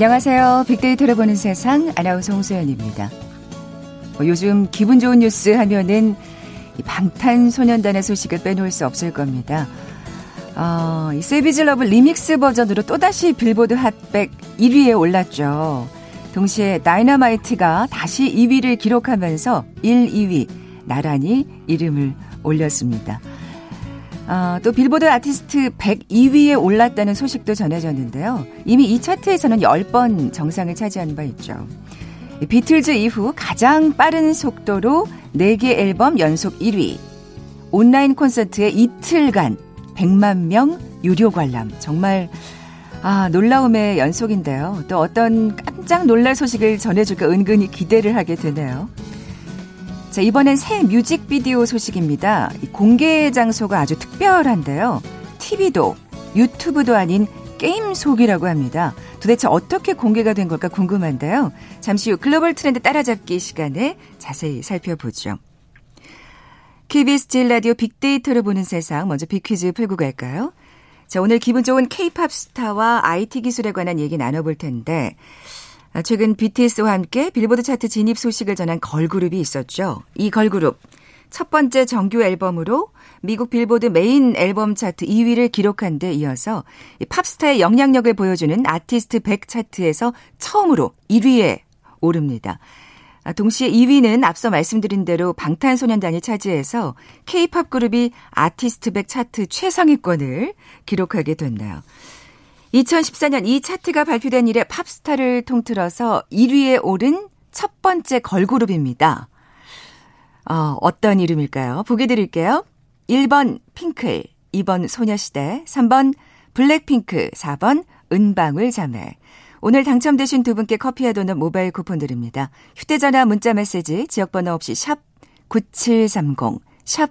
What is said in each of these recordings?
안녕하세요. 빅데이터를 보는 세상 아나운서 홍소연입니다. 뭐 요즘 기분 좋은 뉴스 하면은 방탄소년단의 소식을 빼놓을 수 없을 겁니다. 어, 이 Savage Love 리믹스 버전으로 또다시 빌보드 핫백 1위에 올랐죠. 동시에 다이너마이트가 다시 2위를 기록하면서 1, 2위 나란히 이름을 올렸습니다. 어, 또 빌보드 아티스트 100 2위에 올랐다는 소식도 전해졌는데요. 이미 이 차트에서는 10번 정상을 차지한 바 있죠. 비틀즈 이후 가장 빠른 속도로 4개 앨범 연속 1위. 온라인 콘서트에 이틀간 100만 명 유료 관람. 정말 아, 놀라움의 연속인데요. 또 어떤 깜짝 놀랄 소식을 전해줄까 은근히 기대를 하게 되네요. 자, 이번엔 새 뮤직비디오 소식입니다. 공개 장소가 아주 특별한데요. TV도 유튜브도 아닌 게임 속이라고 합니다. 도대체 어떻게 공개가 된 걸까 궁금한데요. 잠시 후 글로벌 트렌드 따라잡기 시간에 자세히 살펴보죠. KBS 제1 라디오 빅데이터를 보는 세상 먼저 빅퀴즈 풀고 갈까요? 자, 오늘 기분 좋은 케이팝 스타와 IT 기술에 관한 얘기 나눠볼 텐데 아, 최근 BTS와 함께 빌보드 차트 진입 소식을 전한 걸그룹이 있었죠. 이 걸그룹 첫 번째 정규 앨범으로 미국 빌보드 메인 앨범 차트 2위를 기록한 데 이어서 팝스타의 영향력을 보여주는 아티스트 100 차트에서 처음으로 1위에 오릅니다. 아, 동시에 2위는 앞서 말씀드린 대로 방탄소년단이 차지해서 K-팝 그룹이 아티스트 100 차트 최상위권을 기록하게 됐나요. 2014년 이 차트가 발표된 이래 팝스타를 통틀어서 1위에 오른 첫 번째 걸그룹입니다. 어, 어떤 이름일까요? 보기 드릴게요. 1번 핑클, 2번 소녀시대, 3번 블랙핑크, 4번 은방울 자매. 오늘 당첨되신 두 분께 커피와 도넛 모바일 쿠폰 드립니다. 휴대전화 문자 메시지 지역번호 없이 샵 9730, 샵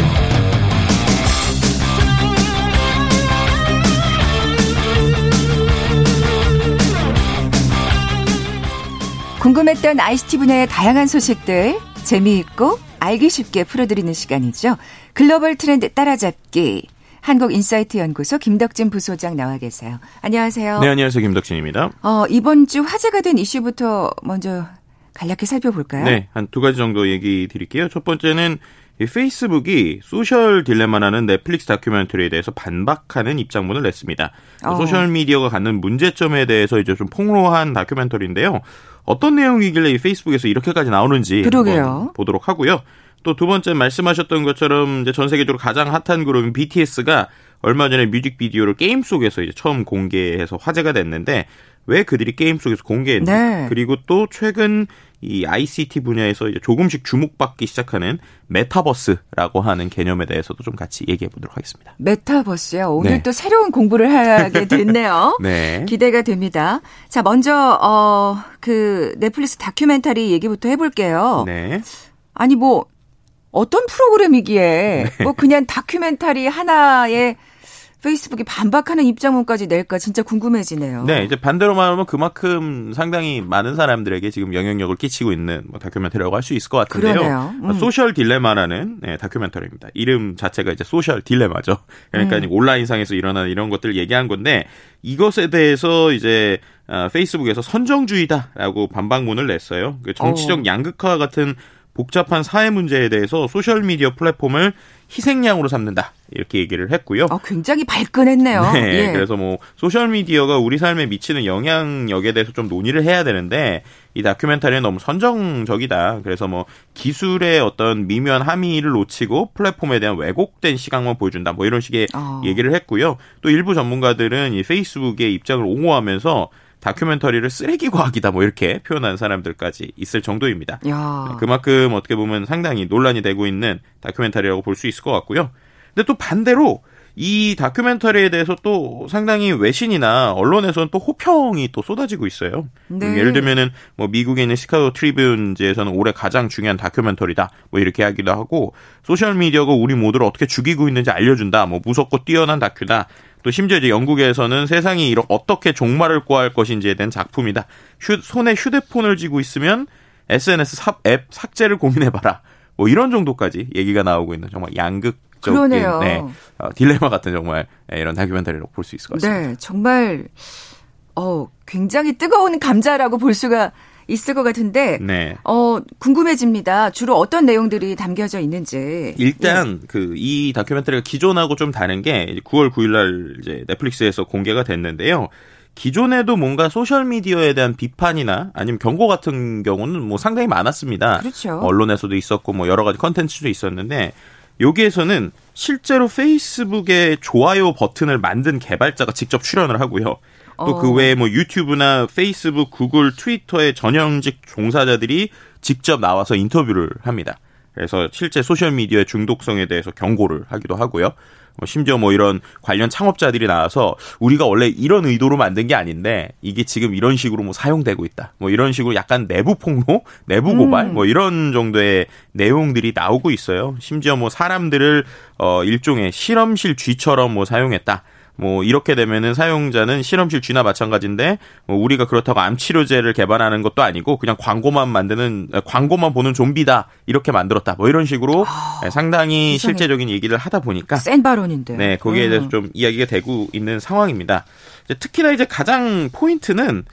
궁금했던 ICT 분야의 다양한 소식들 재미있고 알기 쉽게 풀어드리는 시간이죠. 글로벌 트렌드 따라잡기. 한국인사이트 연구소 김덕진 부소장 나와 계세요. 안녕하세요. 네, 안녕하세요. 김덕진입니다. 어, 이번 주 화제가 된 이슈부터 먼저 간략히 살펴볼까요? 네, 한 두 가지 정도 얘기 드릴게요. 첫 번째는 페이스북이 소셜 딜레마라는 넷플릭스 다큐멘터리에 대해서 반박하는 입장문을 냈습니다. 어. 소셜 미디어가 갖는 문제점에 대해서 이제 좀 폭로한 다큐멘터리인데요. 어떤 내용이길래 이 페이스북에서 이렇게까지 나오는지 보도록 하고요. 또 두 번째 말씀하셨던 것처럼 이제 전 세계적으로 가장 핫한 그룹인 BTS가 얼마 전에 뮤직비디오를 게임 속에서 이제 처음 공개해서 화제가 됐는데 왜 그들이 게임 속에서 공개했는지 네. 그리고 또 최근 이 ICT 분야에서 이제 조금씩 주목받기 시작하는 메타버스라고 하는 개념에 대해서도 좀 같이 얘기해 보도록 하겠습니다. 메타버스요. 오늘 네. 또 새로운 공부를 하게 됐네요. 네. 기대가 됩니다. 자, 먼저 어 그 넷플릭스 다큐멘터리 얘기부터 해 볼게요. 네. 아니 뭐 어떤 프로그램이기에 네. 뭐 그냥 다큐멘터리 하나에 페이스북이 반박하는 입장문까지 낼까 진짜 궁금해지네요. 네, 이제 반대로 말하면 그만큼 상당히 많은 사람들에게 지금 영향력을 끼치고 있는 뭐 다큐멘터리라고 할 수 있을 것 같은데요. 음. 소셜 딜레마라는 네, 다큐멘터리입니다. 이름 자체가 이제 소셜 딜레마죠. 그러니까 음. 온라인상에서 일어나는 이런 것들을 얘기한 건데 이것에 대해서 이제 어, 페이스북에서 선정주의다라고 반박문을 냈어요. 그 정치적 어. 양극화 같은 복잡한 사회 문제에 대해서 소셜 미디어 플랫폼을 희생양으로 삼는다 이렇게 얘기를 했고요. 어, 굉장히 발끈했네요. 네, 예. 그래서 뭐 소셜 미디어가 우리 삶에 미치는 영향력에 대해서 좀 논의를 해야 되는데 이 다큐멘터리는 너무 선정적이다. 그래서 뭐 기술의 어떤 미묘한 함의를 놓치고 플랫폼에 대한 왜곡된 시각만 보여준다. 뭐 이런 식의 어. 얘기를 했고요. 또 일부 전문가들은 이 페이스북의 입장을 옹호하면서 다큐멘터리를 쓰레기 과학이다 뭐 이렇게 표현한 사람들까지 있을 정도입니다. 야. 그만큼 어떻게 보면 상당히 논란이 되고 있는 다큐멘터리라고 볼 수 있을 것 같고요. 근데 또 반대로 이 다큐멘터리에 대해서 또 상당히 외신이나 언론에서는 또 호평이 또 쏟아지고 있어요. 네. 예를 들면은 뭐 미국에 있는 시카고 트리뷴즈에서는 올해 가장 중요한 다큐멘터리다. 뭐 이렇게 하기도 하고 소셜 미디어가 우리 모두를 어떻게 죽이고 있는지 알려준다. 뭐 무섭고 뛰어난 다큐다. 또 심지어 이제 영국에서는 세상이 이렇게 어떻게 종말을 꼬할 것인지에 대한 작품이다. 휴, 손에 휴대폰을 쥐고 있으면 SNS 삽, 앱 삭제를 고민해봐라. 뭐 이런 정도까지 얘기가 나오고 있는 정말 양극 그러네요. 네, 어, 딜레마 같은 정말 네, 이런 다큐멘터리로 볼 수 있을 것 같습니다. 네, 정말 어 굉장히 뜨거운 감자라고 볼 수가 있을 것 같은데 네. 어 궁금해집니다. 주로 어떤 내용들이 담겨져 있는지. 일단 예. 그이 다큐멘터리가 기존하고 좀 다른 게 9월 9일 날 이제 넷플릭스에서 공개가 됐는데요. 기존에도 뭔가 소셜 미디어에 대한 비판이나 아니면 경고 같은 경우는 뭐 상당히 많았습니다. 그렇죠. 언론에서도 있었고 뭐 여러 가지 컨텐츠도 있었는데 여기에서는 실제로 페이스북에 좋아요 버튼을 만든 개발자가 직접 출연을 하고요. 또그 어. 외에 뭐 유튜브나 페이스북, 구글, 트위터의 전현직 종사자들이 직접 나와서 인터뷰를 합니다. 그래서 실제 소셜 미디어의 중독성에 대해서 경고를 하기도 하고요. 뭐 심지어 뭐 이런 관련 창업자들이 나와서 우리가 원래 이런 의도로 만든 게 아닌데 이게 지금 이런 식으로 뭐 사용되고 있다. 뭐 이런 식으로 약간 내부 폭로, 내부 고발 음. 뭐 이런 정도의 내용들이 나오고 있어요. 심지어 뭐 사람들을 어 일종의 실험실 쥐처럼 뭐 사용했다. 뭐 이렇게 되면은 사용자는 실험실 쥐나 마찬가지인데 뭐 우리가 그렇다고 암 치료제를 개발하는 것도 아니고 그냥 광고만 만드는 광고만 보는 좀비다 이렇게 만들었다 뭐 이런 식으로 아, 상당히 이상해. 실제적인 얘기를 하다 보니까 센 발언인데 네 거기에 대해서 음. 좀 이야기가 되고 있는 상황입니다. 이제 특히나 이제 가장 포인트는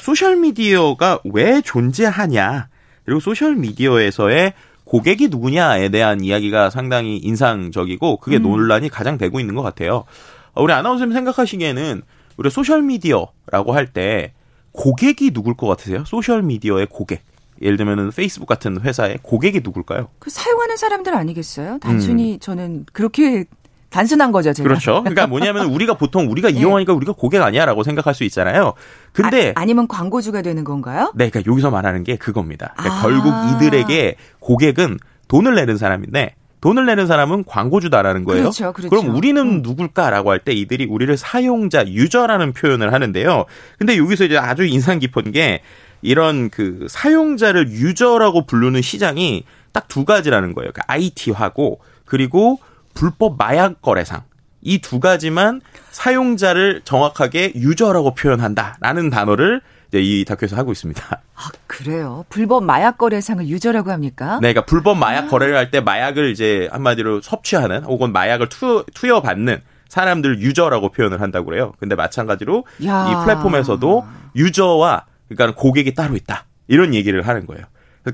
소셜 미디어가 왜 존재하냐 그리고 소셜 미디어에서의 고객이 누구냐에 대한 이야기가 상당히 인상적이고 그게 음. 논란이 가장 되고 있는 것 같아요. 어, 우리 아나운서님 생각하시기에는 우리 소셜 미디어라고 할 때 고객이 누굴 것 같으세요? 소셜 미디어의 고객. 예를 들면은 페이스북 같은 회사의 고객이 누굴까요? 그 사용하는 사람들 아니겠어요? 단순히 음. 저는 그렇게 단순한 거죠, 제가. 그렇죠. 그러니까 뭐냐면 우리가 보통 우리가 네. 이용하니까 우리가 고객 아니야라고 생각할 수 있잖아요. 근데 아니면 광고주가 되는 건가요? 네, 그러니까 여기서 말하는 게 그겁니다. 그러니까 아. 결국 이들에게 고객은 돈을 내는 사람인데 돈을 내는 사람은 광고주다라는 거예요. 그렇죠, 그렇죠. 그럼 우리는 음. 누굴까라고 할 때 이들이 우리를 사용자, 유저라는 표현을 하는데요. 근데 여기서 이제 아주 인상 깊은 게 이런 그 사용자를 유저라고 부르는 시장이 딱 두 가지라는 거예요. 그러니까 IT화고 그리고 불법 마약 거래상. 이 두 가지만 사용자를 정확하게 유저라고 표현한다라는 단어를 이 다큐에서 하고 있습니다. 아, 그래요? 불법 마약 거래상을 유저라고 합니까? 네, 그러니까 불법 마약 아. 거래를 할 때 마약을 이제 한마디로 섭취하는 혹은 마약을 투, 투여받는 사람들 유저라고 표현을 한다고 그래요. 근데 마찬가지로 야. 이 플랫폼에서도 유저와 그러니까 고객이 따로 있다. 이런 얘기를 하는 거예요.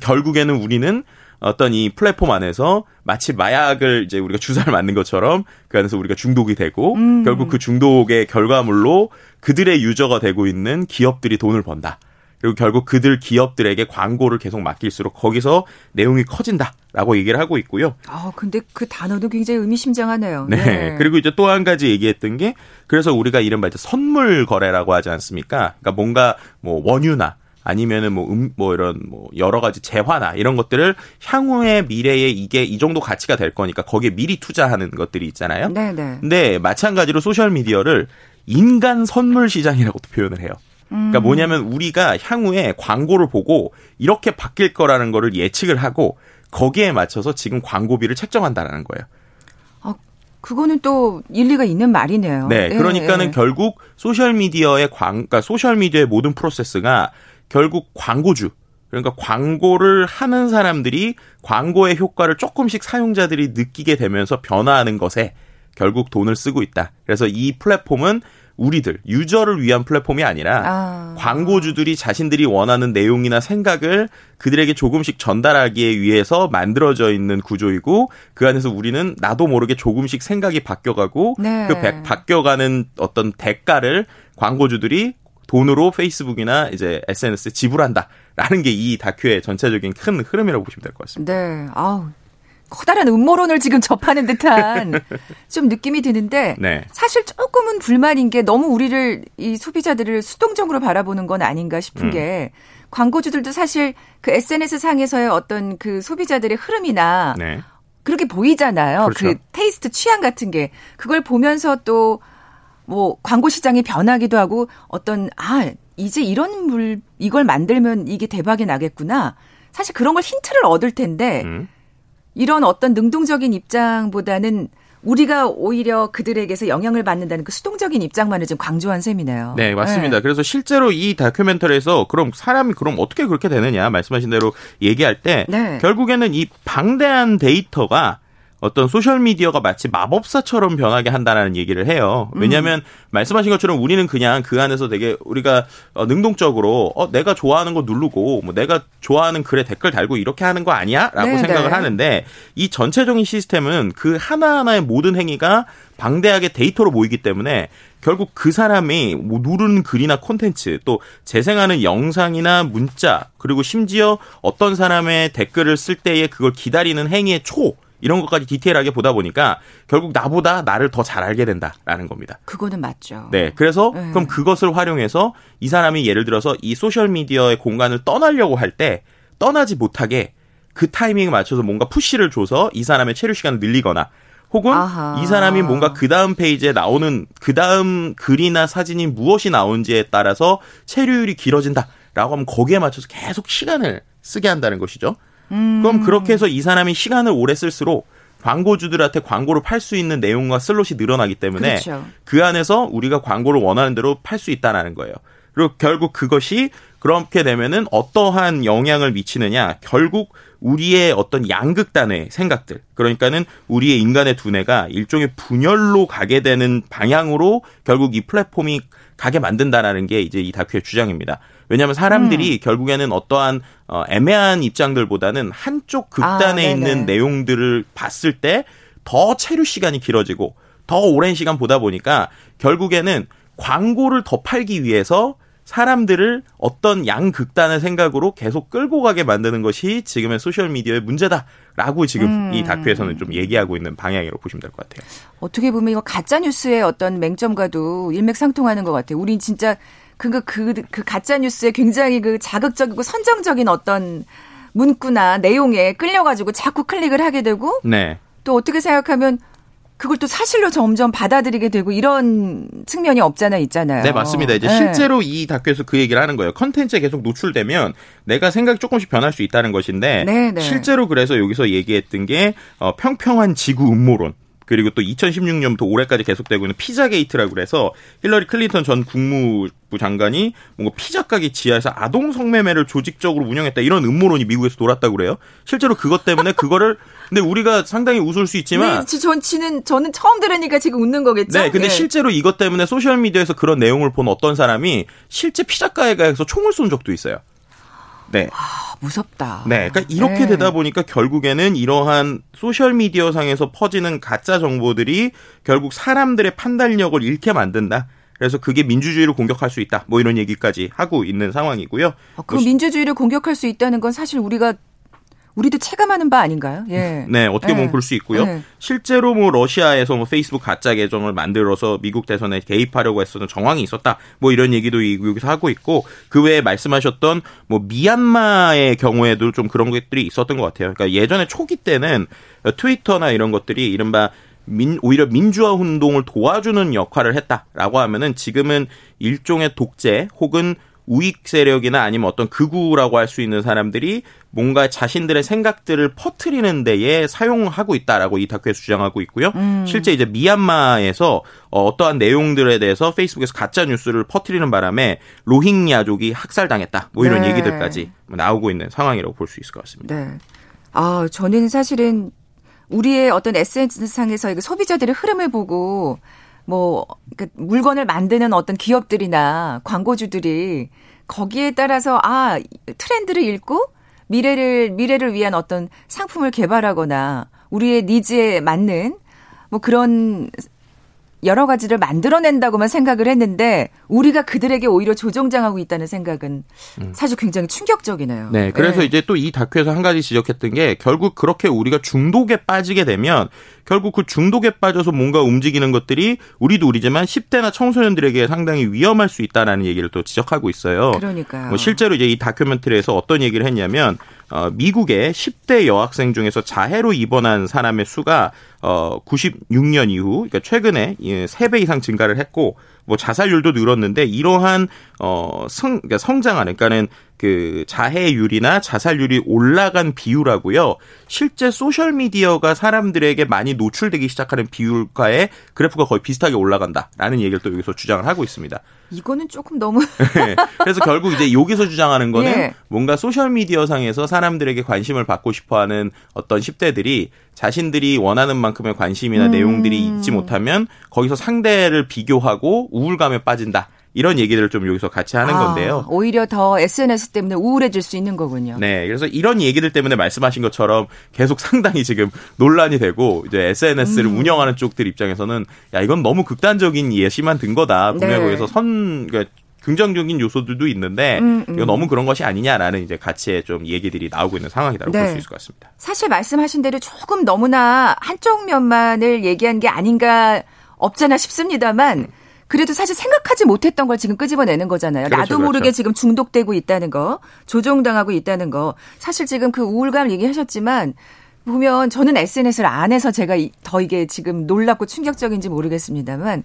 결국에는 우리는 어떤 이 플랫폼 안에서 마치 마약을 이제 우리가 주사를 맞는 것처럼 그 안에서 우리가 중독이 되고 음. 결국 그 중독의 결과물로 그들의 유저가 되고 있는 기업들이 돈을 번다. 그리고 결국 그들 기업들에게 광고를 계속 맡길수록 거기서 내용이 커진다라고 얘기를 하고 있고요. 아, 근데 그 단어도 굉장히 의미심장하네요. 네. 네. 그리고 이제 또 한 가지 얘기했던 게 그래서 우리가 이른바 이제 선물 거래라고 하지 않습니까? 그러니까 뭔가 뭐 원유나 아니면은 뭐, 음, 뭐 이런 뭐 여러 가지 재화나 이런 것들을 향후의 미래에 이게 이 정도 가치가 될 거니까 거기에 미리 투자하는 것들이 있잖아요. 네네. 네. 근데 마찬가지로 소셜 미디어를 인간 선물 시장이라고도 표현을 해요. 그러니까 음. 뭐냐면 우리가 향후에 광고를 보고 이렇게 바뀔 거라는 거를 예측을 하고 거기에 맞춰서 지금 광고비를 책정한다라는 거예요. 아, 그거는 또 일리가 있는 말이네요. 네, 그러니까는 네. 결국 소셜 미디어의 광, 그러니까 소셜 미디어의 모든 프로세스가 결국 광고주 그러니까 광고를 하는 사람들이 광고의 효과를 조금씩 사용자들이 느끼게 되면서 변화하는 것에 결국 돈을 쓰고 있다. 그래서 이 플랫폼은 우리들 유저를 위한 플랫폼이 아니라 아. 광고주들이 자신들이 원하는 내용이나 생각을 그들에게 조금씩 전달하기 위해서 만들어져 있는 구조이고 그 안에서 우리는 나도 모르게 조금씩 생각이 바뀌어가고 네. 그 바뀌어가는 어떤 대가를 광고주들이 돈으로 페이스북이나 이제 SNS에 지불한다라는 게 이 다큐의 전체적인 큰 흐름이라고 보시면 될 것 같습니다. 네. 아우. 커다란 음모론을 지금 접하는 듯한 좀 느낌이 드는데 네. 사실 조금은 불만인 게 너무 우리를 이 소비자들을 수동적으로 바라보는 건 아닌가 싶은 음. 게 광고주들도 사실 그 SNS 상에서의 어떤 그 소비자들의 흐름이나 네. 그렇게 보이잖아요. 그렇죠. 그 테이스트 취향 같은 게 그걸 보면서 또 뭐 광고 시장이 변하기도 하고 어떤 아 이제 이런 물 이걸 만들면 이게 대박이 나겠구나. 사실 그런 걸 힌트를 얻을 텐데 음. 이런 어떤 능동적인 입장보다는 우리가 오히려 그들에게서 영향을 받는다는 그 수동적인 입장만을 좀 강조한 셈이네요. 네, 맞습니다. 그래서 실제로 이 다큐멘터리에서 그럼 사람이 그럼 어떻게 그렇게 되느냐 말씀하신 대로 얘기할 때 네. 결국에는 이 방대한 데이터가 어떤 소셜 미디어가 마치 마법사처럼 변하게 한다라는 얘기를 해요. 왜냐하면 말씀하신 것처럼 우리는 그냥 그 안에서 되게 우리가 어, 능동적으로 어 내가 좋아하는 거 누르고 뭐 내가 좋아하는 글에 댓글 달고 이렇게 하는 거 아니야?라고 네, 생각을 네. 하는데 이 전체적인 시스템은 그 하나하나의 모든 행위가 방대하게 데이터로 모이기 때문에 결국 그 사람이 뭐 누르는 글이나 콘텐츠 또 재생하는 영상이나 문자 그리고 심지어 어떤 사람의 댓글을 쓸 때에 그걸 기다리는 행위의 초 이런 것까지 디테일하게 보다 보니까 결국 나보다 나를 더 잘 알게 된다라는 겁니다. 그거는 맞죠. 네. 그래서 네. 그럼 그것을 활용해서 이 사람이 예를 들어서 이 소셜 미디어의 공간을 떠나려고 할 때 떠나지 못하게 그 타이밍에 맞춰서 뭔가 푸시를 줘서 이 사람의 체류 시간을 늘리거나 혹은 아하. 이 사람이 뭔가 그 다음 페이지에 나오는 그 다음 글이나 사진이 무엇이 나온지에 따라서 체류율이 길어진다라고 하면 거기에 맞춰서 계속 시간을 쓰게 한다는 것이죠. 음. 그럼 그렇게 해서 이 사람이 시간을 오래 쓸수록 광고주들한테 광고를 팔 수 있는 내용과 슬롯이 늘어나기 때문에 그렇죠. 그 안에서 우리가 광고를 원하는 대로 팔 수 있다라는 거예요. 그리고 결국 그것이 그렇게 되면은 어떠한 영향을 미치느냐? 결국 우리의 어떤 양극단의 생각들, 그러니까는 우리의 인간의 두뇌가 일종의 분열로 가게 되는 방향으로 결국 이 플랫폼이 가게 만든다라는 게 이제 이 다큐의 주장입니다. 왜냐하면 사람들이 결국에는 어떠한 어, 애매한 입장들보다는 한쪽 극단에 아. 있는 내용들을 봤을 때 더 체류 시간이 길어지고 더 오랜 시간 보다 보니까 결국에는 광고를 더 팔기 위해서 사람들을 어떤 양극단의 생각으로 계속 끌고 가게 만드는 것이 지금의 소셜 미디어의 문제다라고 지금 음. 이 다큐에서는 좀 얘기하고 있는 방향이라고 보시면 될 것 같아요. 어떻게 보면 이거 가짜 뉴스의 어떤 맹점과도 일맥상통하는 것 같아요. 우린 진짜 그 그 그, 그 가짜 뉴스에 굉장히 그 자극적이고 선정적인 어떤 문구나 내용에 끌려가지고 자꾸 클릭을 하게 되고 네. 또 어떻게 생각하면 그걸 또 사실로 점점 받아들이게 되고 이런 측면이 없잖아 있잖아요. 네, 맞습니다. 이제 네. 실제로 이 다큐에서 그 얘기를 하는 거예요. 컨텐츠에 계속 노출되면 내가 생각이 조금씩 변할 수 있다는 것인데 네, 네. 실제로 그래서 여기서 얘기했던 게 어, 평평한 지구 음모론 그리고 또 2016년부터 올해까지 계속되고 있는 피자 게이트라고 그래서 힐러리 클린턴 전 국무부 장관이 뭔가 피자 가게 지하에서 아동 성매매를 조직적으로 운영했다 이런 음모론이 미국에서 돌았다고 그래요. 실제로 그것 때문에 그거를 근데 우리가 상당히 웃을 수 있지만 네, 전 지는 저는 처음 들으니까 지금 웃는 거겠죠. 네, 근데 예. 실제로 이것 때문에 소셜 미디어에서 그런 내용을 본 어떤 사람이 실제 피자 가게에 가서 총을 쏜 적도 있어요. 네. 아, 무섭다. 네. 그러니까 이렇게 네. 되다 보니까 결국에는 이러한 소셜 미디어 상에서 퍼지는 가짜 정보들이 결국 사람들의 판단력을 잃게 만든다. 그래서 그게 민주주의를 공격할 수 있다. 뭐 이런 얘기까지 하고 있는 상황이고요. 어, 그 민주주의를 공격할 수 있다는 건 사실 우리가 우리도 체감하는 바 아닌가요? 예. 네, 어떻게 보면 네. 그럴 수 있고요. 네. 실제로 뭐 러시아에서 뭐 페이스북 가짜 계정을 만들어서 미국 대선에 개입하려고 했었던 정황이 있었다. 뭐 이런 얘기도 이- 여기서 하고 있고 그 외에 말씀하셨던 뭐 미얀마의 경우에도 좀 그런 것들이 있었던 것 같아요. 그러니까 예전에 초기 때는 트위터나 이런 것들이 이른바 민, 오히려 민주화 운동을 도와주는 역할을 했다라고 하면은 지금은 일종의 독재 혹은 우익 세력이나 아니면 어떤 극우라고 할 수 있는 사람들이 뭔가 자신들의 생각들을 퍼트리는 데에 사용하고 있다라고 이 다큐에서 주장하고 있고요. 실제 이제 미얀마에서 어, 어떠한 내용들에 대해서 페이스북에서 가짜 뉴스를 퍼트리는 바람에 로힝야족이 학살당했다. 뭐 이런 네. 얘기들까지 나오고 있는 상황이라고 볼 수 있을 것 같습니다. 네. 아, 저는 사실은 우리의 어떤 SNS상에서 이거 소비자들의 흐름을 보고 뭐 그러니까 물건을 만드는 어떤 기업들이나 광고주들이 거기에 따라서 아 트렌드를 읽고 미래를 미래를 위한 어떤 상품을 개발하거나 우리의 니즈에 맞는 뭐 그런 여러 가지를 만들어낸다고만 생각을 했는데 우리가 그들에게 오히려 조종장하고 있다는 생각은 사실 굉장히 충격적이네요. 네, 그래서 네. 이제 또 이 다큐에서 한 가지 지적했던 게 결국 그렇게 우리가 중독에 빠지게 되면 결국 그 중독에 빠져서 뭔가 움직이는 것들이 우리도 우리지만 10대나 청소년들에게 상당히 위험할 수 있다라는 얘기를 또 지적하고 있어요. 그러니까요. 뭐 실제로 이제 이 다큐멘터리에서 어떤 얘기를 했냐면 어, 미국의 10대 여학생 중에서 자해로 입원한 사람의 수가 어 96년 이후 그러니까 최근에 3배 이상 증가를 했고 뭐 자살률도 늘었는데 이러한 어 성 그러니까 성장하는 그러니까는 그 자해율이나 자살률이 올라간 비율하고요. 실제 소셜 미디어가 사람들에게 많이 노출되기 시작하는 비율과의 그래프가 거의 비슷하게 올라간다라는 얘기를 또 여기서 주장을 하고 있습니다. 이거는 조금 너무 네. 그래서 결국 이제 여기서 주장하는 거는 예. 뭔가 소셜 미디어 상에서 사람들에게 관심을 받고 싶어 하는 어떤 10대들이 자신들이 원하는 만큼의 관심이나 음. 내용들이 얻지 못하면 거기서 상대를 비교하고 우울감에 빠진다. 이런 얘기들을 좀 여기서 같이 하는 아, 건데요. 오히려 더 SNS 때문에 우울해질 수 있는 거군요. 네. 그래서 이런 얘기들 때문에 말씀하신 것처럼 계속 상당히 지금 논란이 되고 이제 SNS를 음. 운영하는 쪽들 입장에서는 야, 이건 너무 극단적인 예시만 든 거다. 분명히 네. 거기서 선, 그러니까 긍정적인 요소들도 있는데 음, 음. 이거 너무 그런 것이 아니냐라는 이제 같이 좀 얘기들이 나오고 있는 상황이라고 네. 볼수 있을 것 같습니다. 사실 말씀하신 대로 조금 너무나 한쪽 면만을 얘기한 게 아닌가 없잖아 싶습니다만 그래도 사실 생각하지 못했던 걸 지금 끄집어내는 거잖아요. 그렇죠, 나도 모르게 그렇죠. 지금 중독되고 있다는 거, 조종당하고 있다는 거. 사실 지금 그 우울감 얘기하셨지만 보면 저는 SNS를 안 해서 제가 더 이게 지금 놀랍고 충격적인지 모르겠습니다만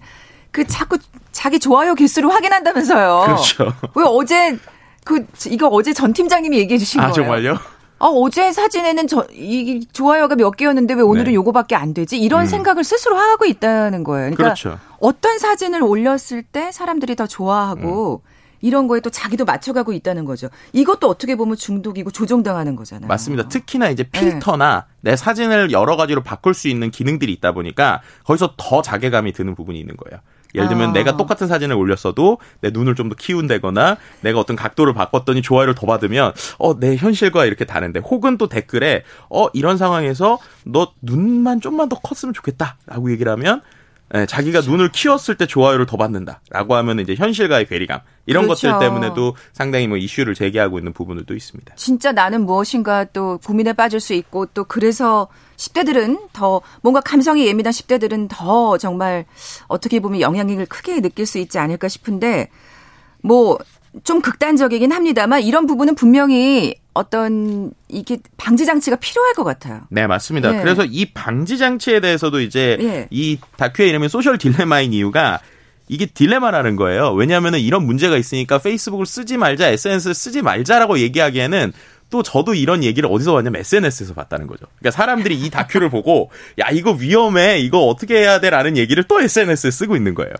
그 자꾸 자기 좋아요 개수를 확인한다면서요. 그렇죠. 왜 어제 그 이거 어제 전 팀장님이 얘기해 주신 아, 거예요. 정말요? 아, 어제 사진에는 저, 이 좋아요가 몇 개였는데 왜 오늘은 네. 요거밖에 안 되지? 이런 음. 생각을 스스로 하고 있다는 거예요. 그러니까 그렇죠. 어떤 사진을 올렸을 때 사람들이 더 좋아하고 음. 이런 거에 또 자기도 맞춰가고 있다는 거죠. 이것도 어떻게 보면 중독이고 조종당하는 거잖아요. 맞습니다. 특히나 이제 필터나 네. 내 사진을 여러 가지로 바꿀 수 있는 기능들이 있다 보니까 거기서 더 자괴감이 드는 부분이 있는 거예요. 예를 들면 아. 내가 똑같은 사진을 올렸어도 내 눈을 좀 더 키운다거나 내가 어떤 각도를 바꿨더니 좋아요를 더 받으면 어 내 현실과 이렇게 다른데 혹은 또 댓글에 어 이런 상황에서 너 눈만 좀만 더 컸으면 좋겠다라고 얘기를 하면 예, 자기가 그렇죠. 눈을 키웠을 때 좋아요를 더 받는다라고 하면 이제 현실과의 괴리감 이런 그렇죠. 것들 때문에도 상당히 뭐 이슈를 제기하고 있는 부분들도 있습니다. 진짜 나는 무엇인가 또 고민에 빠질 수 있고 또 그래서 10대들은 더 뭔가 감성이 예민한 10대들은 더 정말 어떻게 보면 영향력을 크게 느낄 수 있지 않을까 싶은데 뭐 좀 극단적이긴 합니다만 이런 부분은 분명히 어떤 이게 방지 장치가 필요할 것 같아요. 네, 맞습니다. 예. 그래서 이 방지 장치에 대해서도 이제 예. 이 다큐의 이름이 소셜 딜레마인 이유가 이게 딜레마라는 거예요. 왜냐하면 이런 문제가 있으니까 페이스북을 쓰지 말자, SNS를 쓰지 말자라고 얘기하기에는 또 저도 이런 얘기를 어디서 봤냐면 SNS에서 봤다는 거죠. 그러니까 사람들이 이 다큐를 보고 야 이거 위험해, 이거 어떻게 해야 돼라는 얘기를 또 SNS에 쓰고 있는 거예요.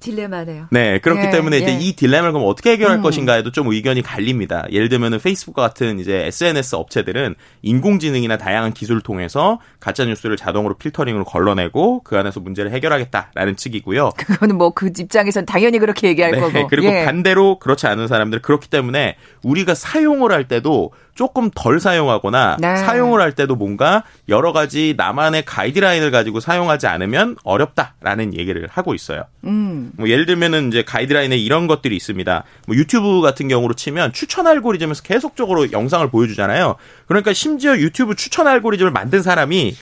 딜레마네요. 네, 그렇기 예, 때문에 이제 예. 이 딜레마를 그럼 어떻게 해결할 음. 것인가에도 좀 의견이 갈립니다. 예를 들면은 페이스북 같은 이제 SNS 업체들은 인공지능이나 다양한 기술을 통해서 가짜 뉴스를 자동으로 필터링으로 걸러내고 그 안에서 문제를 해결하겠다라는 측이고요. 그거는 뭐 그 입장에선 당연히 그렇게 얘기할 네, 거고. 그리고 예. 반대로 그렇지 않은 사람들 그렇기 때문에 우리가 사용을 할 때도 조금 덜 사용하거나 네. 사용을 할 때도 뭔가 여러 가지 나만의 가이드라인을 가지고 사용하지 않으면 어렵다라는 얘기를 하고 있어요. 음. 뭐 예를 들면은 이제 가이드라인에 이런 것들이 있습니다. 뭐 유튜브 같은 경우로 치면 추천 알고리즘에서 계속적으로 영상을 보여주잖아요. 그러니까 심지어 유튜브 추천 알고리즘을 만든 사람이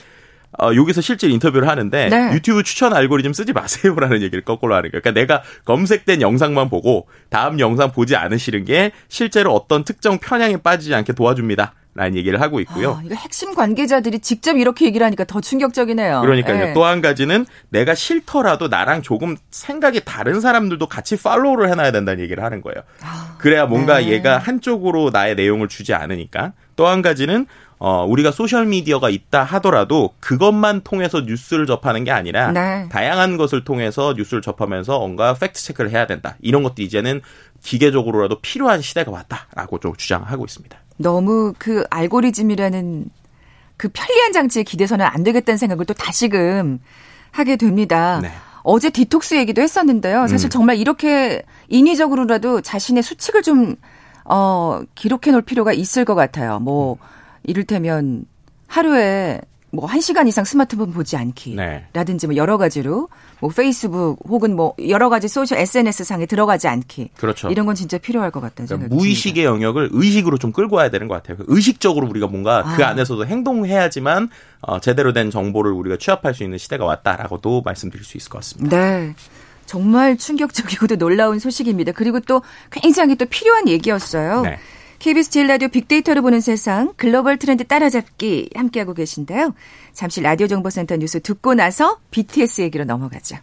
어, 여기서 실제 인터뷰를 하는데 네. 유튜브 추천 알고리즘 쓰지 마세요라는 얘기를 거꾸로 하는 거예요. 그러니까 내가 검색된 영상만 보고 다음 영상 보지 않으시는 게 실제로 어떤 특정 편향에 빠지지 않게 도와줍니다. 라는 얘기를 하고 있고요. 아, 이거 핵심 관계자들이 직접 이렇게 얘기를 하니까 더 충격적이네요. 그러니까요. 네. 또한 가지는 내가 싫더라도 나랑 조금 생각이 다른 사람들도 같이 팔로우를 해놔야 된다는 얘기를 하는 거예요. 아, 그래야 뭔가 네. 얘가 한쪽으로 나의 내용을 주지 않으니까. 또 한 가지는 어, 우리가 소셜미디어가 있다 하더라도 그것만 통해서 뉴스를 접하는 게 아니라 네. 다양한 것을 통해서 뉴스를 접하면서 뭔가 팩트 체크를 해야 된다. 이런 것도 이제는 기계적으로라도 필요한 시대가 왔다라고 좀 주장하고 있습니다. 너무 그 알고리즘이라는 그 편리한 장치에 기대서는 안 되겠다는 생각을 또 다시금 하게 됩니다. 네. 어제 디톡스 얘기도 했었는데요. 사실 음. 정말 이렇게 인위적으로라도 자신의 수칙을 좀, 어, 기록해 놓을 필요가 있을 것 같아요. 뭐, 음. 이를테면 하루에 뭐 1시간 이상 스마트폰 보지 않기 네. 라든지 뭐 여러 가지로 뭐 페이스북 혹은 뭐 여러 가지 소셜 SNS 상에 들어가지 않기. 그렇죠. 이런 건 진짜 필요할 것 같다는 그러니까 생각이 무의식의 듭니다. 영역을 의식으로 좀 끌고 와야 되는 것 같아요. 의식적으로 우리가 뭔가 아. 그 안에서도 행동해야지만 어, 제대로 된 정보를 우리가 취합할 수 있는 시대가 왔다라고도 말씀드릴 수 있을 것 같습니다. 네. 정말 충격적이고도 놀라운 소식입니다. 그리고 또 굉장히 또 필요한 얘기였어요. 네. KBS 제일 라디오 빅데이터를 보는 세상 글로벌 트렌드 따라잡기 함께하고 계신데요. 잠시 라디오 정보센터 뉴스 듣고 나서 BTS 얘기로 넘어가죠.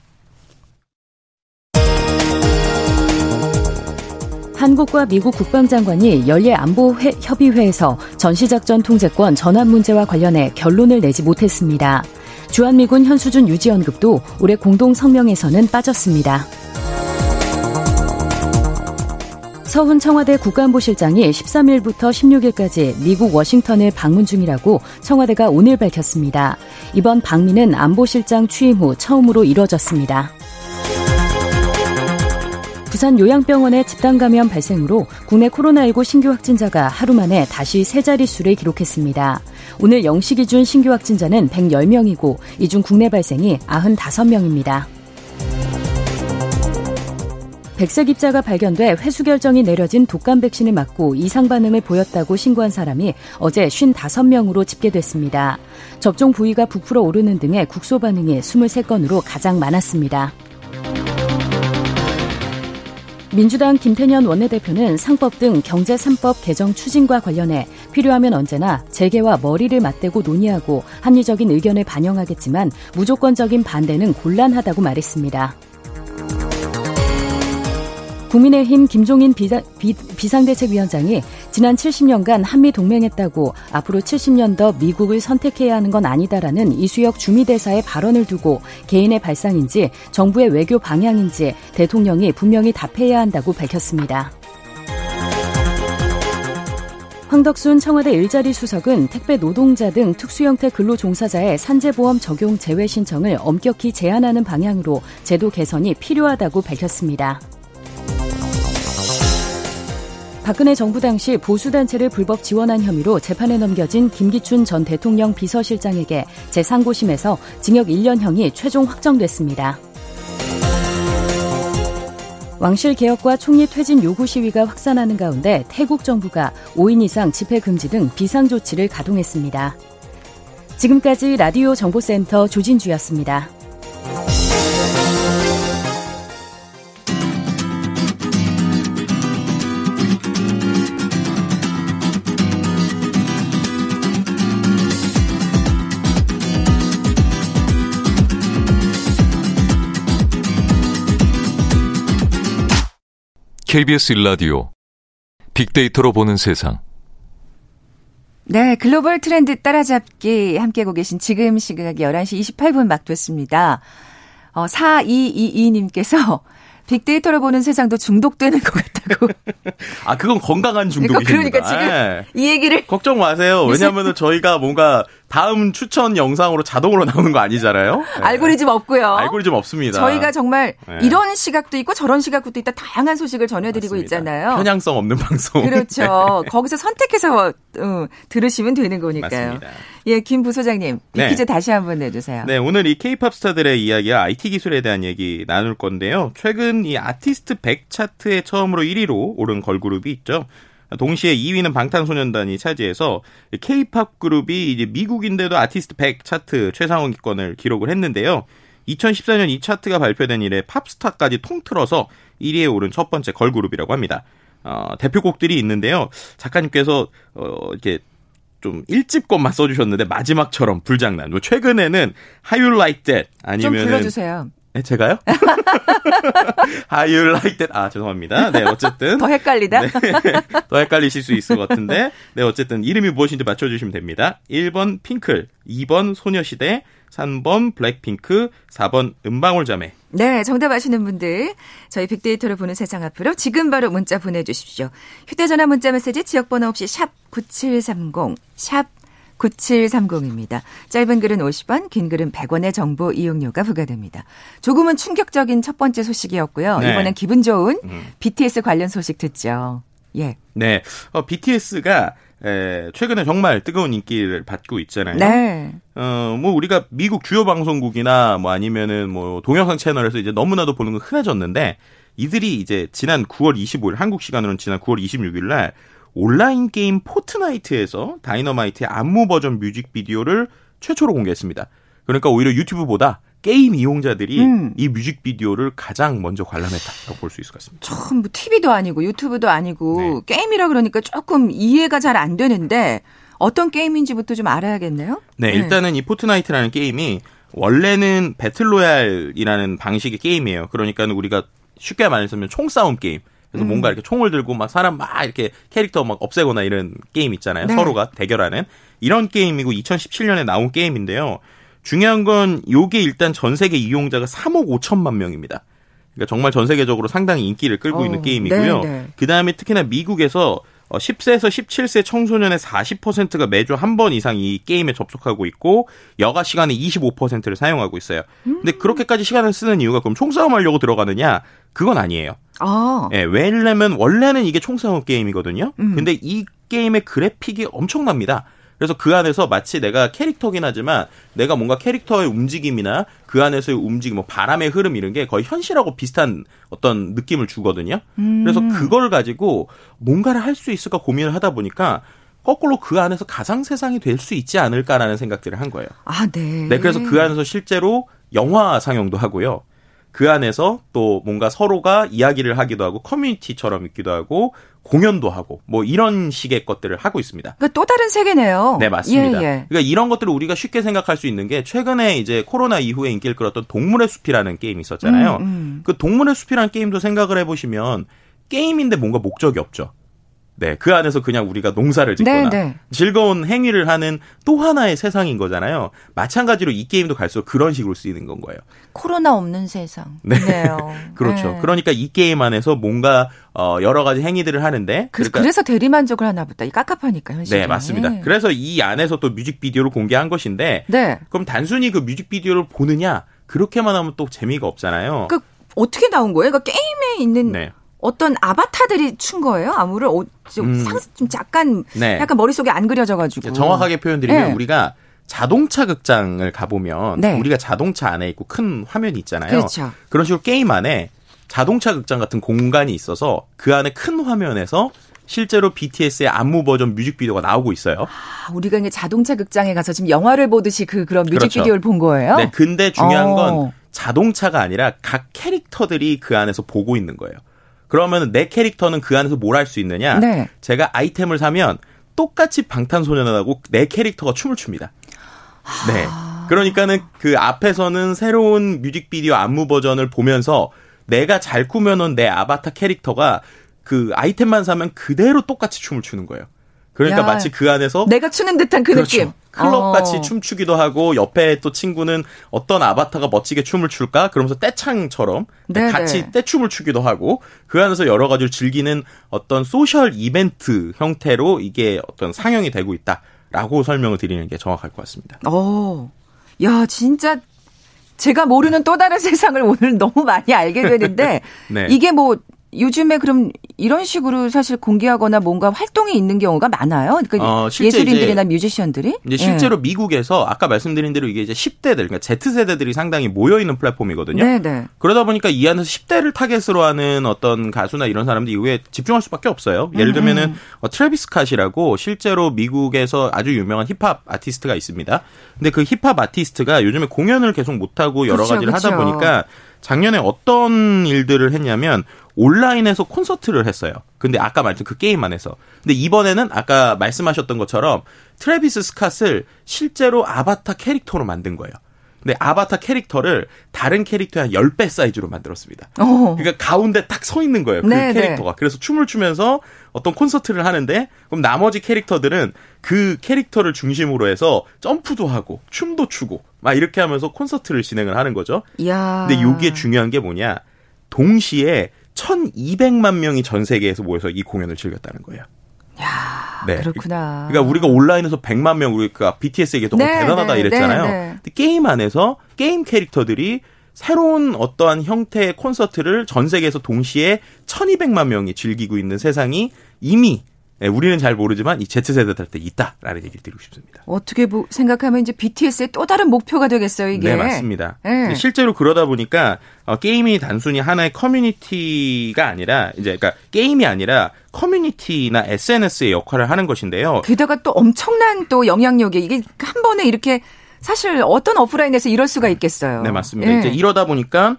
한국과 미국 국방장관이 연례 안보 협의회에서 전시작전 통제권 전환 문제와 관련해 결론을 내지 못했습니다. 주한미군 현수준 유지 언급도 올해 공동 성명에서는 빠졌습니다. 서훈 청와대 국가안보실장이 13일부터 16일까지 미국 워싱턴을 방문 중이라고 청와대가 오늘 밝혔습니다. 이번 방미는 안보실장 취임 후 처음으로 이뤄졌습니다. 부산 요양병원의 집단 감염 발생으로 국내 코로나19 신규 확진자가 하루 만에 다시 세 자릿수를 기록했습니다. 오늘 0시 기준 신규 확진자는 110명이고 이 중 국내 발생이 95명입니다. 백색 입자가 발견돼 회수 결정이 내려진 독감 백신을 맞고 이상 반응을 보였다고 신고한 사람이 어제 55명으로 집계됐습니다. 접종 부위가 부풀어 오르는 등의 국소 반응이 23건으로 가장 많았습니다. 민주당 김태년 원내대표는 상법 등 경제 3법 개정 추진과 관련해 필요하면 언제나 재계와 머리를 맞대고 논의하고 합리적인 의견을 반영하겠지만 무조건적인 반대는 곤란하다고 말했습니다. 국민의힘 김종인 비상, 비, 비상대책위원장이 지난 70년간 한미 동맹했다고 앞으로 70년 더 미국을 선택해야 하는 건 아니다라는 이수혁 주미대사의 발언을 두고 개인의 발상인지 정부의 외교 방향인지 대통령이 분명히 답해야 한다고 밝혔습니다. 황덕순 청와대 일자리 수석은 택배 노동자 등 특수형태 근로 종사자의 산재보험 적용 제외 신청을 엄격히 제한하는 방향으로 제도 개선이 필요하다고 밝혔습니다. 박근혜 정부 당시 보수단체를 불법 지원한 혐의로 재판에 넘겨진 김기춘 전 대통령 비서실장에게 제3고심에서 징역 1년형이 최종 확정됐습니다. 왕실 개혁과 총리 퇴진 요구 시위가 확산하는 가운데 태국 정부가 5인 이상 집회 금지 등 비상 조치를 가동했습니다. 지금까지 라디오 정보센터 조진주였습니다. KBS 일라디오 빅데이터로 보는 세상. 네, 글로벌 트렌드 따라잡기 함께하고 계신 지금 시각 11시 28분 막 됐습니다. 어, 4222님께서 빅데이터로 보는 세상도 중독되는 것 같 다고. 아, 그건 건강한 중독입니다. 그러니까 지금 네. 이 얘기를 걱정 마세요. 왜냐하면 저희가 뭔가 다음 추천 영상으로 자동으로 나오는 거 아니잖아요. 네. 알고리즘 없고요. 알고리즘 없습니다. 저희가 정말 네. 이런 시각도 있고 저런 시각도 있다 다양한 소식을 전해드리고 맞습니다. 있잖아요. 편향성 없는 방송. 그렇죠. 네. 거기서 선택해서 어, 들으시면 되는 거니까요. 맞습니다. 예, 김 부소장님, 네. 퀴즈 다시 한번 내주세요. 네, 오늘 이 K-팝 스타들의 이야기와 IT 기술에 대한 얘기 나눌 건데요. 최근 이 아티스트 100 차트에 처음으로 1 위로 오른 걸그룹이 있죠. 동시에 2위는 방탄소년단이 차지해서 K-팝 그룹이 이제 미국인데도 아티스트 100 차트 최상위권을 기록을 했는데요. 2014년 이 차트가 발표된 이래 팝스타까지 통틀어서 1위에 오른 첫 번째 걸그룹이라고 합니다. 어, 대표곡들이 있는데요. 작가님께서 어, 이렇게 좀 1집 것만 써주셨는데 마지막처럼 불장난. 뭐 최근에는 How You Like That 아니면 좀 불러주세요. 네, 제가요? How you like that? 아, 죄송합니다. 네, 어쨌든. 더 헷갈리다? 네, 더 헷갈리실 수 있을 것 같은데. 네, 어쨌든 이름이 무엇인지 맞춰주시면 됩니다. 1번 핑클, 2번 소녀시대, 3번 블랙핑크, 4번 은방울자매. 네, 정답 아시는 분들 저희 빅데이터를 보는 세상 앞으로 지금 바로 문자 보내주십시오. 휴대전화 문자 메시지 지역번호 없이 샵 9730, 샵 9730입니다. 짧은 글은 50원, 긴 글은 100원의 정보 이용료가 부과됩니다. 조금은 충격적인 첫 번째 소식이었고요. 네. 이번엔 기분 좋은 음. BTS 관련 소식 듣죠. 예. 네. 어, BTS가 에, 최근에 정말 뜨거운 인기를 받고 있잖아요. 네. 어, 뭐 우리가 미국 주요 방송국이나 뭐 아니면은 뭐 동영상 채널에서 이제 너무나도 보는 건 흔해졌는데 이들이 이제 지난 9월 25일 한국 시간으로는 지난 9월 26일 날 온라인 게임 포트나이트에서 다이너마이트의 안무 버전 뮤직비디오를 최초로 공개했습니다. 그러니까 오히려 유튜브보다 게임 이용자들이 음. 이 뮤직비디오를 가장 먼저 관람했다고 볼 수 있을 것 같습니다. 참, 뭐, TV도 아니고, 유튜브도 아니고, 네. 게임이라 그러니까 조금 이해가 잘 안 되는데, 어떤 게임인지부터 좀 알아야겠네요? 네, 일단은 이 포트나이트라는 게임이 원래는 배틀로얄이라는 방식의 게임이에요. 그러니까 우리가 쉽게 말해서면 총싸움 게임. 그래서 음. 뭔가 이렇게 총을 들고 막 사람 막 이렇게 캐릭터 막 없애거나 이런 게임 있잖아요. 네. 서로가 대결하는 이런 게임이고 2017년에 나온 게임인데요. 중요한 건 요게 일단 전 세계 이용자가 3억 5천만 명입니다. 그러니까 정말 전 세계적으로 상당히 인기를 끌고 어, 있는 게임이고요. 네, 네. 그 다음에 특히나 미국에서 어, 10세에서 17세 청소년의 40%가 매주 한 번 이상 이 게임에 접속하고 있고 여가 시간의 25%를 사용하고 있어요. 근데 그렇게까지 시간을 쓰는 이유가 그럼 총싸움 하려고 들어가느냐? 그건 아니에요. 아, 예, 왜냐면 원래는 이게 총싸움 게임이거든요. 음. 근데 이 게임의 그래픽이 엄청납니다. 그래서 그 안에서 마치 내가 캐릭터긴 하지만 내가 뭔가 캐릭터의 움직임이나 그 안에서의 움직임, 뭐 바람의 흐름 이런 게 거의 현실하고 비슷한 어떤 느낌을 주거든요. 음. 그래서 그걸 가지고 뭔가를 할 수 있을까 고민을 하다 보니까 거꾸로 그 안에서 가상 세상이 될 수 있지 않을까라는 생각들을 한 거예요. 아, 네. 네, 그래서 그 안에서 실제로 영화 상영도 하고요. 그 안에서 또 뭔가 서로가 이야기를 하기도 하고 커뮤니티처럼 있기도 하고 공연도 하고 뭐 이런 식의 것들을 하고 있습니다. 그러니까 또 다른 세계네요. 네, 맞습니다. 예, 예. 그러니까 이런 것들을 우리가 쉽게 생각할 수 있는 게 최근에 이제 코로나 이후에 인기를 끌었던 동물의 숲이라는 게임이 있었잖아요. 음, 음. 그 동물의 숲이라는 게임도 생각을 해보시면 게임인데 뭔가 목적이 없죠. 네, 그 안에서 그냥 우리가 농사를 짓거나 네, 네. 즐거운 행위를 하는 또 하나의 세상인 거잖아요. 마찬가지로 이 게임도 갈수록 그런 식으로 쓰이는 건 거예요. 코로나 없는 세상. 네. 그렇죠. 네. 그러니까 이 게임 안에서 뭔가 어 여러 가지 행위들을 하는데 그, 그러니까 래서 대리만족을 하나 보다. 이 깝깝하니까, 현실에. 네, 맞습니다. 그래서 이 안에서 또 뮤직비디오를 공개한 것인데 네. 그럼 단순히 그 뮤직비디오를 보느냐 그렇게만 하면 또 재미가 없잖아요. 그, 어떻게 나온 거예요? 그러니까 게임에 있는 네. 어떤 아바타들이 춘 거예요? 아무를 어, 좀, 음. 상, 좀 약간 네. 약간 머릿속에 안 그려져가지고 정확하게 표현드리면 네. 우리가 자동차 극장을 가보면 네. 우리가 자동차 안에 있고 큰 화면이 있잖아요. 그렇죠. 런 식으로 게임 안에 자동차 극장 같은 공간이 있어서 그 안에 큰 화면에서 실제로 BTS의 안무 버전 뮤직비디오가 나오고 있어요. 아, 우리가 이제 자동차 극장에 가서 지금 영화를 보듯이 그 그런 그렇죠. 뮤직비디오를 본 거예요? 네, 근데 중요한 어. 건 자동차가 아니라 각 캐릭터들이 그 안에서 보고 있는 거예요. 그러면 내 캐릭터는 그 안에서 뭘 할 수 있느냐? 네. 제가 아이템을 사면 똑같이 방탄소년단하고 내 캐릭터가 춤을 춥니다. 네. 그러니까는 그 앞에서는 새로운 뮤직비디오 안무 버전을 보면서 내가 잘 꾸며놓은 내 아바타 캐릭터가 그 아이템만 사면 그대로 똑같이 춤을 추는 거예요. 그러니까 야. 마치 그 안에서 내가 추는 듯한 그 그렇죠. 느낌. 클럽 같이 어. 춤추기도 하고 옆에 또 친구는 어떤 아바타가 멋지게 춤을 출까? 그러면서 떼창처럼 네네. 같이 떼춤을 추기도 하고 그 안에서 여러 가지를 즐기는 어떤 소셜 이벤트 형태로 이게 어떤 상영이 되고 있다라고 설명을 드리는 게 정확할 것 같습니다. 어. 야, 진짜 제가 모르는 또 다른 세상을 오늘 너무 많이 알게 되는데 네. 이게 뭐 요즘에 그럼 이런 식으로 사실 공개하거나 뭔가 활동이 있는 경우가 많아요. 그러니까 어, 예술인들이나 이제 뮤지션들이 이제 실제로 미국에서 아까 말씀드린 대로 이게 이제 10대들, 그러니까 Z세대들이 상당히 모여있는 플랫폼이거든요. 네, 네. 그러다 보니까 이 안에서 10대를 타겟으로 하는 어떤 가수나 이런 사람들 이후에 집중할 수밖에 없어요. 예를 들면은 어, 트래비스 스캇이라고 실제로 미국에서 아주 유명한 힙합 아티스트가 있습니다. 근데 그 힙합 아티스트가 요즘에 공연을 계속 못하고 여러 그쵸, 가지를 하다 그쵸. 보니까 작년에 어떤 일들을 했냐면 온라인에서 콘서트를 했어요. 근데 아까 말했던 그 게임 안에서. 근데 이번에는 아까 말씀하셨던 것처럼 트래비스 스캇을 실제로 아바타 캐릭터로 만든 거예요. 근데 아바타 캐릭터를 다른 캐릭터의 한 10배 사이즈로 만들었습니다. 어. 그러니까 가운데 딱 서 있는 거예요. 그 네, 캐릭터가. 그래서 춤을 추면서 어떤 콘서트를 하는데 그럼 나머지 캐릭터들은 그 캐릭터를 중심으로 해서 점프도 하고 춤도 추고 막 이렇게 하면서 콘서트를 진행을 하는 거죠. 야. 근데 여기에 중요한 게 뭐냐? 동시에 1200만 명이 전 세계에서 모여서 이 공연을 즐겼다는 거예요. 야, 네. 그렇구나. 그러니까 우리가 온라인에서 100만 명 우리가 BTS 얘기 너무 네, 대단하다 네, 이랬잖아요. 네, 네. 근데 게임 안에서 게임 캐릭터들이 새로운 어떠한 형태의 콘서트를 전 세계에서 동시에 1200만 명이 즐기고 있는 세상이 이미 예, 우리는 잘 모르지만 이 Z세대들한테 있다라는 얘기를 드리고 싶습니다. 어떻게 보, 생각하면 이제 BTS의 또 다른 목표가 되겠어요, 이게. 네, 맞습니다. 네. 실제로 그러다 보니까 어, 게임이 단순히 하나의 커뮤니티가 아니라 이제 그러니까 게임이 아니라 커뮤니티나 SNS의 역할을 하는 것인데요. 게다가 또 엄청난 또 영향력이 이게 한 번에 이렇게 사실 어떤 오프라인에서 이럴 수가 있겠어요. 네, 맞습니다. 예. 이제 이러다 보니까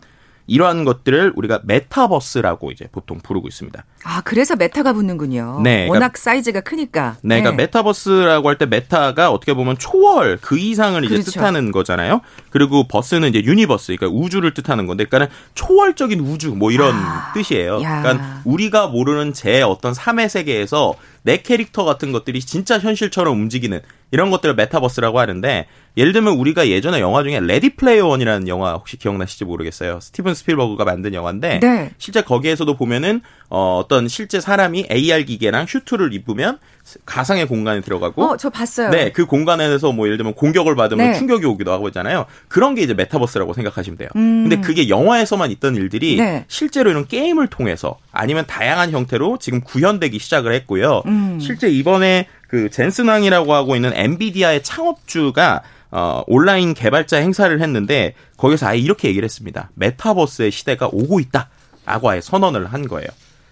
이러한 것들을 우리가 메타버스라고 이제 보통 부르고 있습니다. 아, 그래서 메타가 붙는군요. 네, 그러니까- 워낙 사이즈가 크니까. 네, 그러니까 메타버스라고 할 때 메타가 어떻게 보면 초월 그 이상을 이제 그렇죠. 뜻하는 거잖아요. 그리고 버스는 이제 유니버스, 그러니까 우주를 뜻하는 건데, 그러니까는 초월적인 우주 뭐 이런 뜻이에요. 아, 야. 그러니까 우리가 모르는 제 어떤 삶의 세계에서 내 캐릭터 같은 것들이 진짜 현실처럼 움직이는 이런 것들을 메타버스라고 하는데 예를 들면 우리가 예전에 영화 중에 레디 플레이어 원이라는 영화 혹시 기억나실지 모르겠어요. 스티븐 스필버그가 만든 영화인데 네. 실제 거기에서도 보면은 어, 어떤 실제 사람이 AR 기계랑 슈트를 입으면 가상의 공간에 들어가고 어, 저 봤어요. 네, 그 공간에서 뭐 예를 들면 공격을 받으면 네. 충격이 오기도 하고 있잖아요. 그런 게 이제 메타버스라고 생각하시면 돼요. 음. 근데 그게 영화에서만 있던 일들이 네. 실제로 이런 게임을 통해서 아니면 다양한 형태로 지금 구현되기 시작을 했고요. 음. 실제 이번에 그 젠슨 황이라고 하고 있는 엔비디아의 창업주가 어, 온라인 개발자 행사를 했는데 거기서 아예 이렇게 얘기를 했습니다. 메타버스의 시대가 오고 있다. 라고 아예 선언을 한 거예요.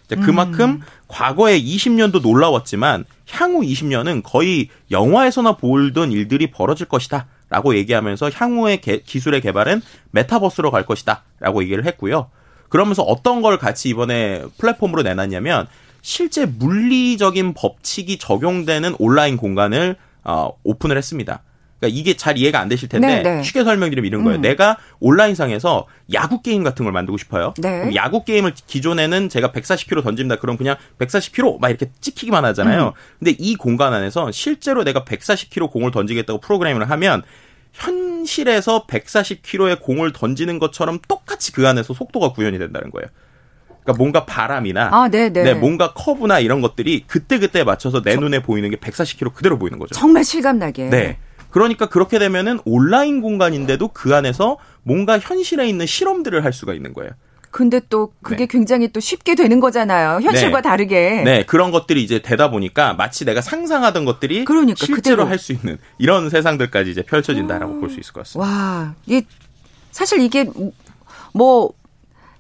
이제 그만큼 과거에 20년도 놀라웠지만 향후 20년은 거의 영화에서나 보던 일들이 벌어질 것이다. 라고 얘기하면서 향후의 개- 기술의 개발은 메타버스로 갈 것이다. 라고 얘기를 했고요. 그러면서 어떤 걸 같이 이번에 플랫폼으로 내놨냐면 실제 물리적인 법칙이 적용되는 온라인 공간을 어, 오픈을 했습니다. 그러니까 이게 잘 이해가 안 되실 텐데 네, 네. 쉽게 설명드리면 이런 거예요. 내가 온라인상에서 야구 게임 같은 걸 만들고 싶어요. 네. 그럼 야구 게임을 기존에는 제가 140km 던집니다. 그럼 그냥 140km 막 이렇게 찍히기만 하잖아요. 근데 이 공간 안에서 실제로 내가 140km 공을 던지겠다고 프로그램을 하면 현실에서 140km의 공을 던지는 것처럼 똑같이 그 안에서 속도가 구현이 된다는 거예요. 그러니까 뭔가 바람이나 아, 네, 네. 뭔가 커브나 이런 것들이 그때 그때 맞춰서 내 눈에 보이는 게 140km 그대로 보이는 거죠. 정말 실감나게. 네. 그러니까 그렇게 되면은 온라인 공간인데도 그 안에서 뭔가 현실에 있는 실험들을 할 수가 있는 거예요. 근데 또 그게 네. 굉장히 또 쉽게 되는 거잖아요. 현실과 네. 다르게. 네, 그런 것들이 이제 되다 보니까 마치 내가 상상하던 것들이 그러니까, 실제로. 할 수 있는 이런 세상들까지 이제 펼쳐진다라고 볼 수 있을 것 같습니다. 와, 이게 사실 이게 뭐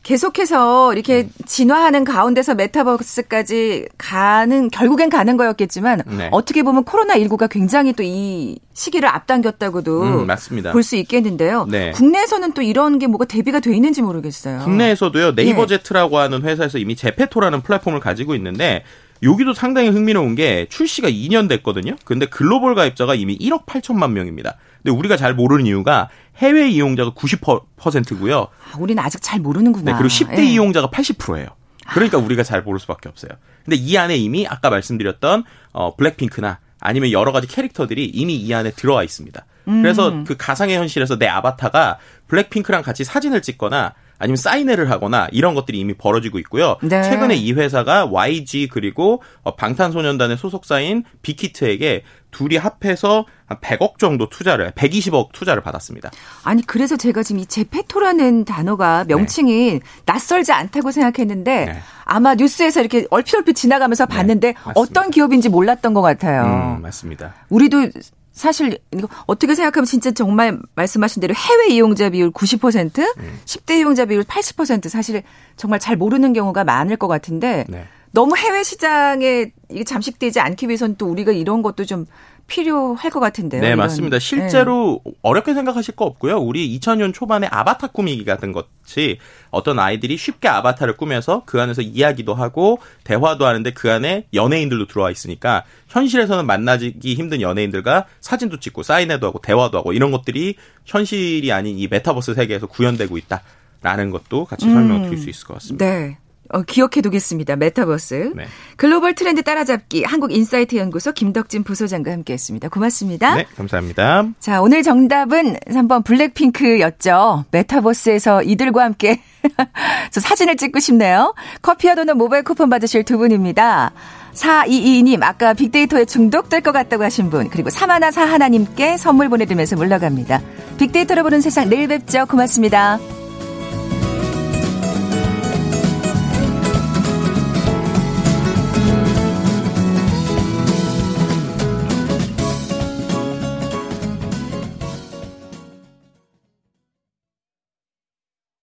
계속해서 이렇게 음. 진화하는 가운데서 메타버스까지 가는 결국엔 가는 거였겠지만 네. 어떻게 보면 코로나 19가 굉장히 또 이 시기를 앞당겼다고도 음, 맞습니다. 볼 수 있겠는데요. 네. 국내에서는 또 이런 게 뭐가 대비가 돼 있는지 모르겠어요. 국내에서도요 예. 네이버 제트라고 하는 회사에서 이미 제페토라는 플랫폼을 가지고 있는데 여기도 상당히 흥미로운 게 출시가 2년 됐거든요. 근데 글로벌 가입자가 이미 1억 8천만 명입니다. 근데 우리가 잘 모르는 이유가 해외 이용자가 90%고요. 아, 우리는 아직 잘 모르는구나. 네, 그리고 10대 예. 이용자가 80%예요. 그러니까 우리가 잘 모를 수밖에 없어요. 근데 이 안에 이미 아까 말씀드렸던 어 블랙핑크나 아니면 여러 가지 캐릭터들이 이미 이 안에 들어와 있습니다. 그래서 음. 그 가상의 현실에서 내 아바타가 블랙핑크랑 같이 사진을 찍거나 아니면 사인회를 하거나 이런 것들이 이미 벌어지고 있고요. 네. 최근에 이 회사가 YG 그리고 어, 방탄소년단의 소속사인 빅히트에게 둘이 합해서 한 100억 정도 투자를 120억 투자를 받았습니다. 아니 그래서 제가 지금 이 제페토라는 단어가 명칭이 낯설지 않다고 생각했는데 네. 아마 뉴스에서 이렇게 얼핏얼핏 지나가면서 봤는데 맞습니다. 어떤 기업인지 몰랐던 것 같아요. 음, 맞습니다. 우리도 사실 이거 어떻게 생각하면 진짜 정말 말씀하신 대로 해외 이용자 비율 90%, 음. 10대 이용자 비율 80% 사실 정말 잘 모르는 경우가 많을 것 같은데 네. 너무 해외 시장에 이게 잠식되지 않기 위해서는 또 우리가 이런 것도 좀 필요할 것 같은데요. 네, 이런. 맞습니다. 실제로 어렵게 생각하실 거 없고요. 우리 2000년 초반에 아바타 꾸미기 같은 것이 어떤 아이들이 쉽게 아바타를 꾸며서 그 안에서 이야기도 하고 대화도 하는데 그 안에 연예인들도 들어와 있으니까 현실에서는 만나기 힘든 연예인들과 사진도 찍고 사인회도 하고 대화도 하고 이런 것들이 현실이 아닌 이 메타버스 세계에서 구현되고 있다 라는 것도 같이 설명을 드릴 수 있을 것 같습니다. 네. 어, 기억해 두겠습니다. 메타버스. 네. 글로벌 트렌드 따라잡기 한국인사이트 연구소 김덕진 부소장과 함께했습니다. 고맙습니다. 네, 감사합니다. 자, 오늘 정답은 3번 블랙핑크였죠. 메타버스에서 이들과 함께 저 사진을 찍고 싶네요. 커피와 도넛 모바일 쿠폰 받으실 두 분입니다. 4222님, 아까 빅데이터에 중독될 것 같다고 하신 분, 그리고 사마나 사하나님께 선물 보내드리면서 물러갑니다. 빅데이터로 보는 세상 내일 뵙죠. 고맙습니다.